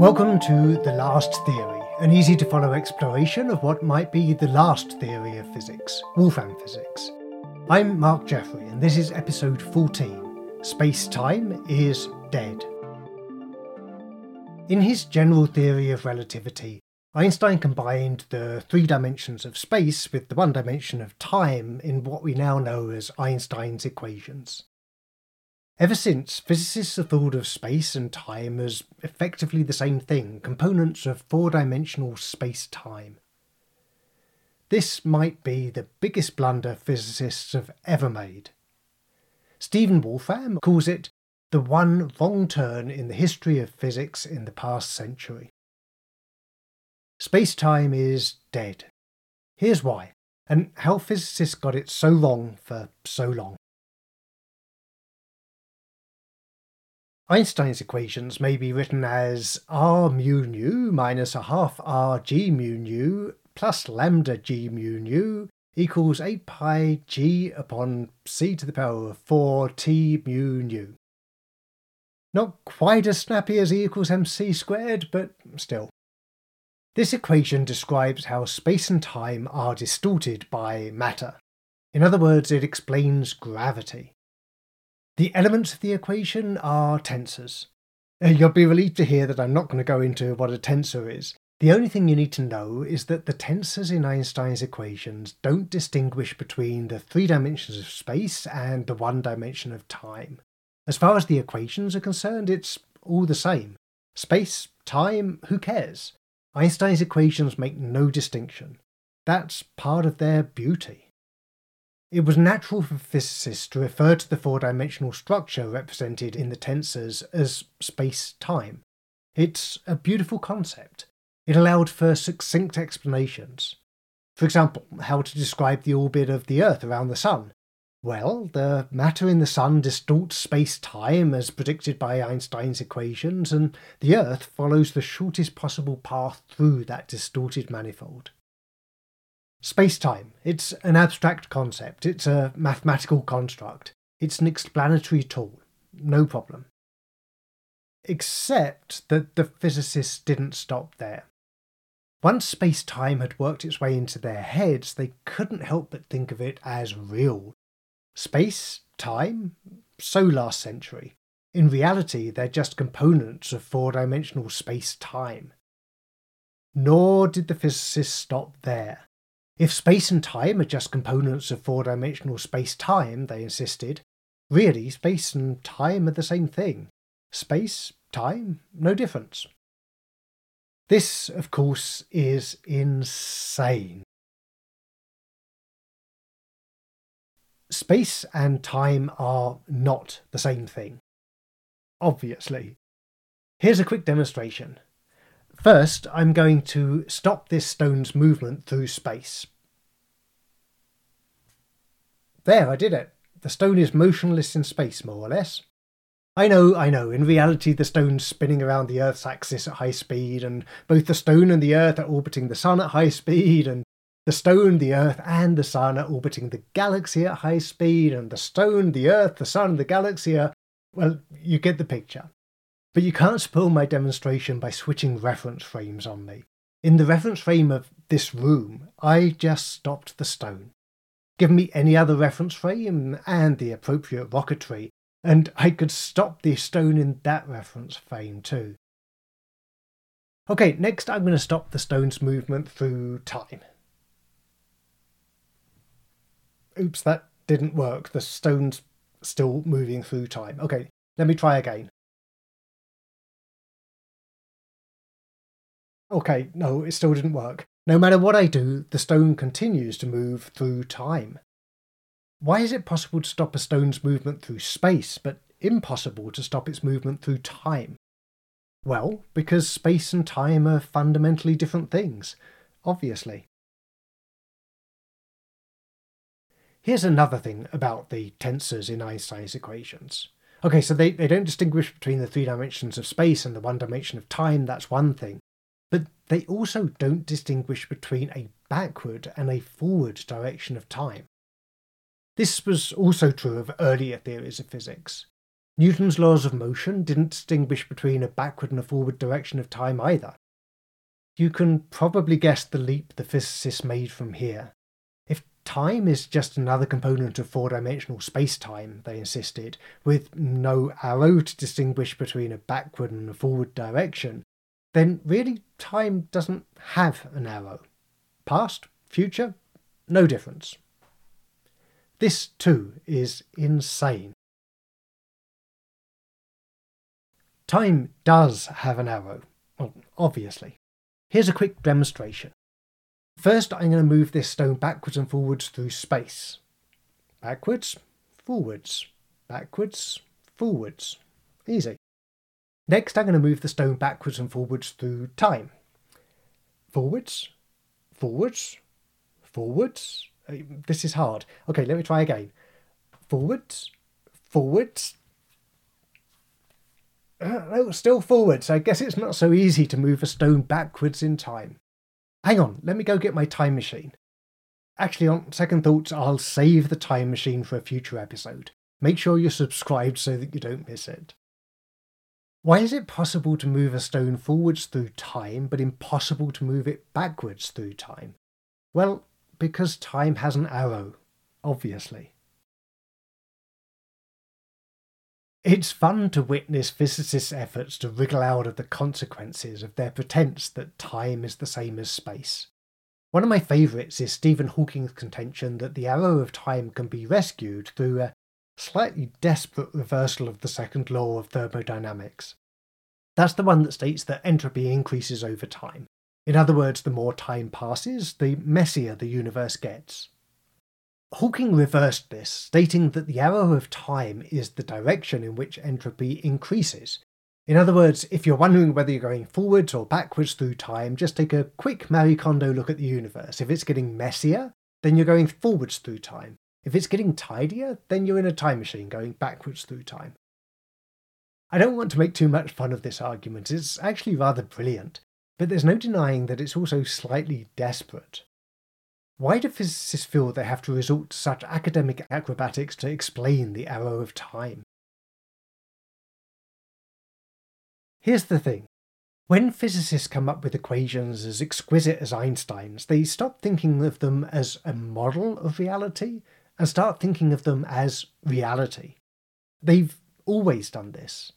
Welcome to The Last Theory, an easy to follow exploration of what might be the last theory of physics, Wolfram physics. I'm Mark Jeffrey, and this is episode 14 Space Time is Dead. In his general theory of relativity, Einstein combined the three dimensions of space with the one dimension of time in what we now know as Einstein's equations. Ever since, physicists have thought of space and time as effectively the same thing, components of four dimensional space time. This might be the biggest blunder physicists have ever made. Stephen Wolfram calls it the one wrong turn in the history of physics in the past century. Space time is dead. Here's why, and how physicists got it so wrong for so long. Einstein's equations may be written as r mu nu minus a half r g mu nu plus lambda g mu nu equals 8 pi g upon c to the power of 4 t mu nu. Not quite as snappy as E equals mc squared, but still. This equation describes how space and time are distorted by matter. In other words, it explains gravity. The elements of the equation are tensors. Uh, you'll be relieved to hear that I'm not going to go into what a tensor is. The only thing you need to know is that the tensors in Einstein's equations don't distinguish between the three dimensions of space and the one dimension of time. As far as the equations are concerned, it's all the same. Space, time, who cares? Einstein's equations make no distinction. That's part of their beauty. It was natural for physicists to refer to the four dimensional structure represented in the tensors as space time. It's a beautiful concept. It allowed for succinct explanations. For example, how to describe the orbit of the Earth around the Sun. Well, the matter in the Sun distorts space time as predicted by Einstein's equations, and the Earth follows the shortest possible path through that distorted manifold. Space time. It's an abstract concept, it's a mathematical construct, it's an explanatory tool. No problem. Except that the physicists didn't stop there. Once space time had worked its way into their heads, they couldn't help but think of it as real, Space, time, so last century. In reality, they're just components of four dimensional space time. Nor did the physicists stop there. If space and time are just components of four dimensional space time, they insisted, really, space and time are the same thing. Space, time, no difference. This, of course, is insane. Space and time are not the same thing. Obviously. Here's a quick demonstration. First, I'm going to stop this stone's movement through space. There, I did it. The stone is motionless in space, more or less. I know, I know, in reality the stone's spinning around the Earth's axis at high speed, and both the stone and the Earth are orbiting the Sun at high speed, and the stone, the Earth, and the Sun are orbiting the galaxy at high speed, and the stone, the Earth, the Sun, the galaxy are. Well, you get the picture. But you can't spoil my demonstration by switching reference frames on me. In the reference frame of this room, I just stopped the stone. Give me any other reference frame and the appropriate rocketry, and I could stop the stone in that reference frame too. Okay, next I'm going to stop the stone's movement through time. oops, that didn't work. The stone's still moving through time. Okay, let me try again. Okay, no, it still didn't work. No matter what I do, the stone continues to move through time. Why is it possible to stop a stone's movement through space, but impossible to stop its movement through time? Well, because space and time are fundamentally different things, obviously. Here's another thing about the tensors in Einstein's equations. Okay, so they, they don't distinguish between the three dimensions of space and the one dimension of time, that's one thing. But they also don't distinguish between a backward and a forward direction of time. This was also true of earlier theories of physics. Newton's laws of motion didn't distinguish between a backward and a forward direction of time either. You can probably guess the leap the physicists made from here. If time is just another component of four dimensional space time, they insisted, with no arrow to distinguish between a backward and a forward direction, then really time doesn't have an arrow. Past, future, no difference. This too is insane. Time does have an arrow, well, obviously. Here's a quick demonstration. First, I'm going to move this stone backwards and forwards through space. Backwards, forwards, backwards, forwards. Easy. Next, I'm going to move the stone backwards and forwards through time. Forwards, forwards, forwards. Uh, this is hard. Okay, let me try again. Forwards, forwards. Uh, no, still forwards. I guess it's not so easy to move a stone backwards in time. Hang on, let me go get my time machine. Actually, on second thoughts, I'll save the time machine for a future episode. Make sure you're subscribed so that you don't miss it. Why is it possible to move a stone forwards through time, but impossible to move it backwards through time? Well, because time has an arrow, obviously. It's fun to witness physicists' efforts to wriggle out of the consequences of their pretense that time is the same as space. One of my favourites is Stephen Hawking's contention that the arrow of time can be rescued through a slightly desperate reversal of the second law of thermodynamics. That's the one that states that entropy increases over time. In other words, the more time passes, the messier the universe gets. Hawking reversed this, stating that the arrow of time is the direction in which entropy increases. In other words, if you're wondering whether you're going forwards or backwards through time, just take a quick Marie Kondo look at the universe. If it's getting messier, then you're going forwards through time. If it's getting tidier, then you're in a time machine going backwards through time. I don't want to make too much fun of this argument, it's actually rather brilliant, but there's no denying that it's also slightly desperate. Why do physicists feel they have to resort to such academic acrobatics to explain the arrow of time? Here's the thing when physicists come up with equations as exquisite as Einstein's, they stop thinking of them as a model of reality and start thinking of them as reality. They've always done this.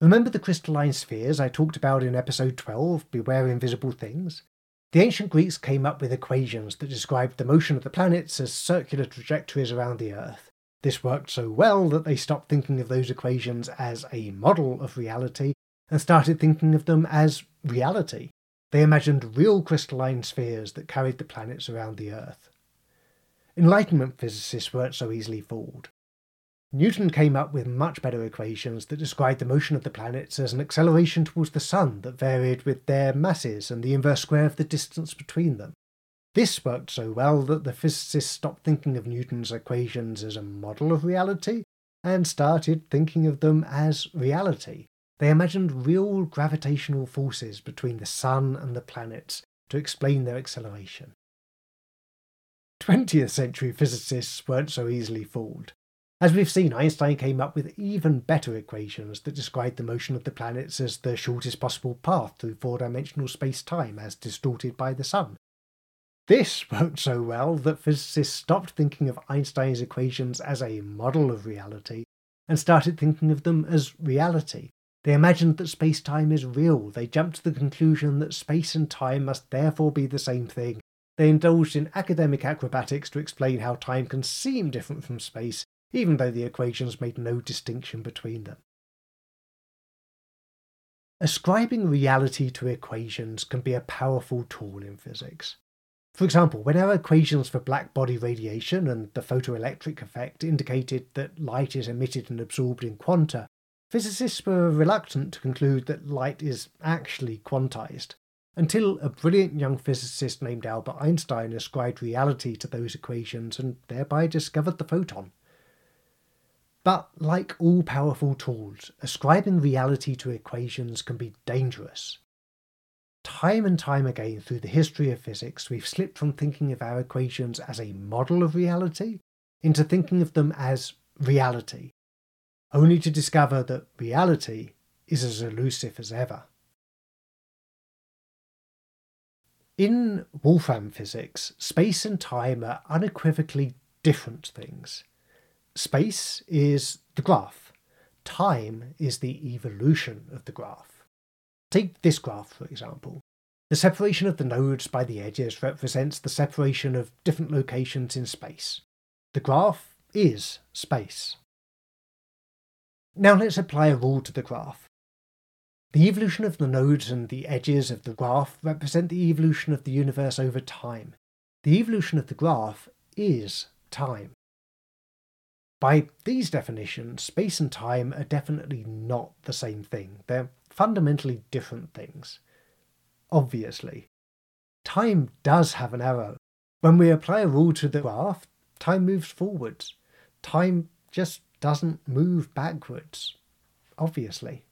Remember the crystalline spheres I talked about in episode 12, Beware Invisible Things? The ancient Greeks came up with equations that described the motion of the planets as circular trajectories around the Earth. This worked so well that they stopped thinking of those equations as a model of reality and started thinking of them as reality. They imagined real crystalline spheres that carried the planets around the Earth. Enlightenment physicists weren't so easily fooled. Newton came up with much better equations that described the motion of the planets as an acceleration towards the Sun that varied with their masses and the inverse square of the distance between them. This worked so well that the physicists stopped thinking of Newton's equations as a model of reality and started thinking of them as reality. They imagined real gravitational forces between the Sun and the planets to explain their acceleration. 20th century physicists weren't so easily fooled. As we've seen, Einstein came up with even better equations that described the motion of the planets as the shortest possible path through four dimensional space time as distorted by the Sun. This worked so well that physicists stopped thinking of Einstein's equations as a model of reality and started thinking of them as reality. They imagined that space time is real. They jumped to the conclusion that space and time must therefore be the same thing they indulged in academic acrobatics to explain how time can seem different from space, even though the equations made no distinction between them. Ascribing reality to equations can be a powerful tool in physics. For example, when our equations for black body radiation and the photoelectric effect indicated that light is emitted and absorbed in quanta, physicists were reluctant to conclude that light is actually quantized until a brilliant young physicist named Albert Einstein ascribed reality to those equations and thereby discovered the photon. But like all powerful tools, ascribing reality to equations can be dangerous. Time and time again through the history of physics, we've slipped from thinking of our equations as a model of reality into thinking of them as reality. only to discover that reality is as elusive as ever. In Wolfram physics, space and time are unequivocally different things. Space is the graph, time is the evolution of the graph. Take this graph, for example. The separation of the nodes by the edges represents the separation of different locations in space. The graph is space. Now let's apply a rule to the graph. The evolution of the nodes and the edges of the graph represent the evolution of the universe over time. The evolution of the graph is time. By these definitions, space and time are definitely not the same thing. They're fundamentally different things. Obviously. Time does have an arrow. When we apply a rule to the graph, time moves forwards. Time just doesn't move backwards. Obviously.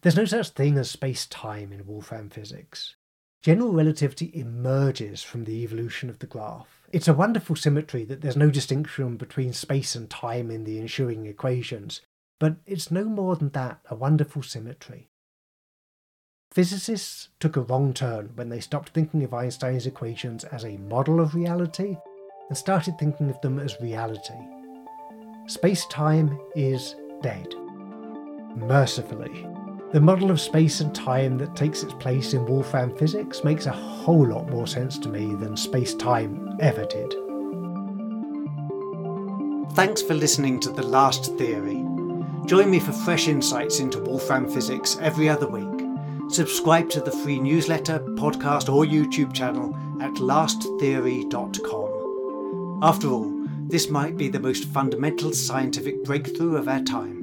There's no such thing as space time in Wolfram physics. General relativity emerges from the evolution of the graph. It's a wonderful symmetry that there's no distinction between space and time in the ensuing equations, but it's no more than that a wonderful symmetry. Physicists took a wrong turn when they stopped thinking of Einstein's equations as a model of reality and started thinking of them as reality. Space time is dead. Mercifully. The model of space and time that takes its place in Wolfram physics makes a whole lot more sense to me than space time ever did. Thanks for listening to The Last Theory. Join me for fresh insights into Wolfram physics every other week. Subscribe to the free newsletter, podcast, or YouTube channel at lasttheory.com. After all, this might be the most fundamental scientific breakthrough of our time.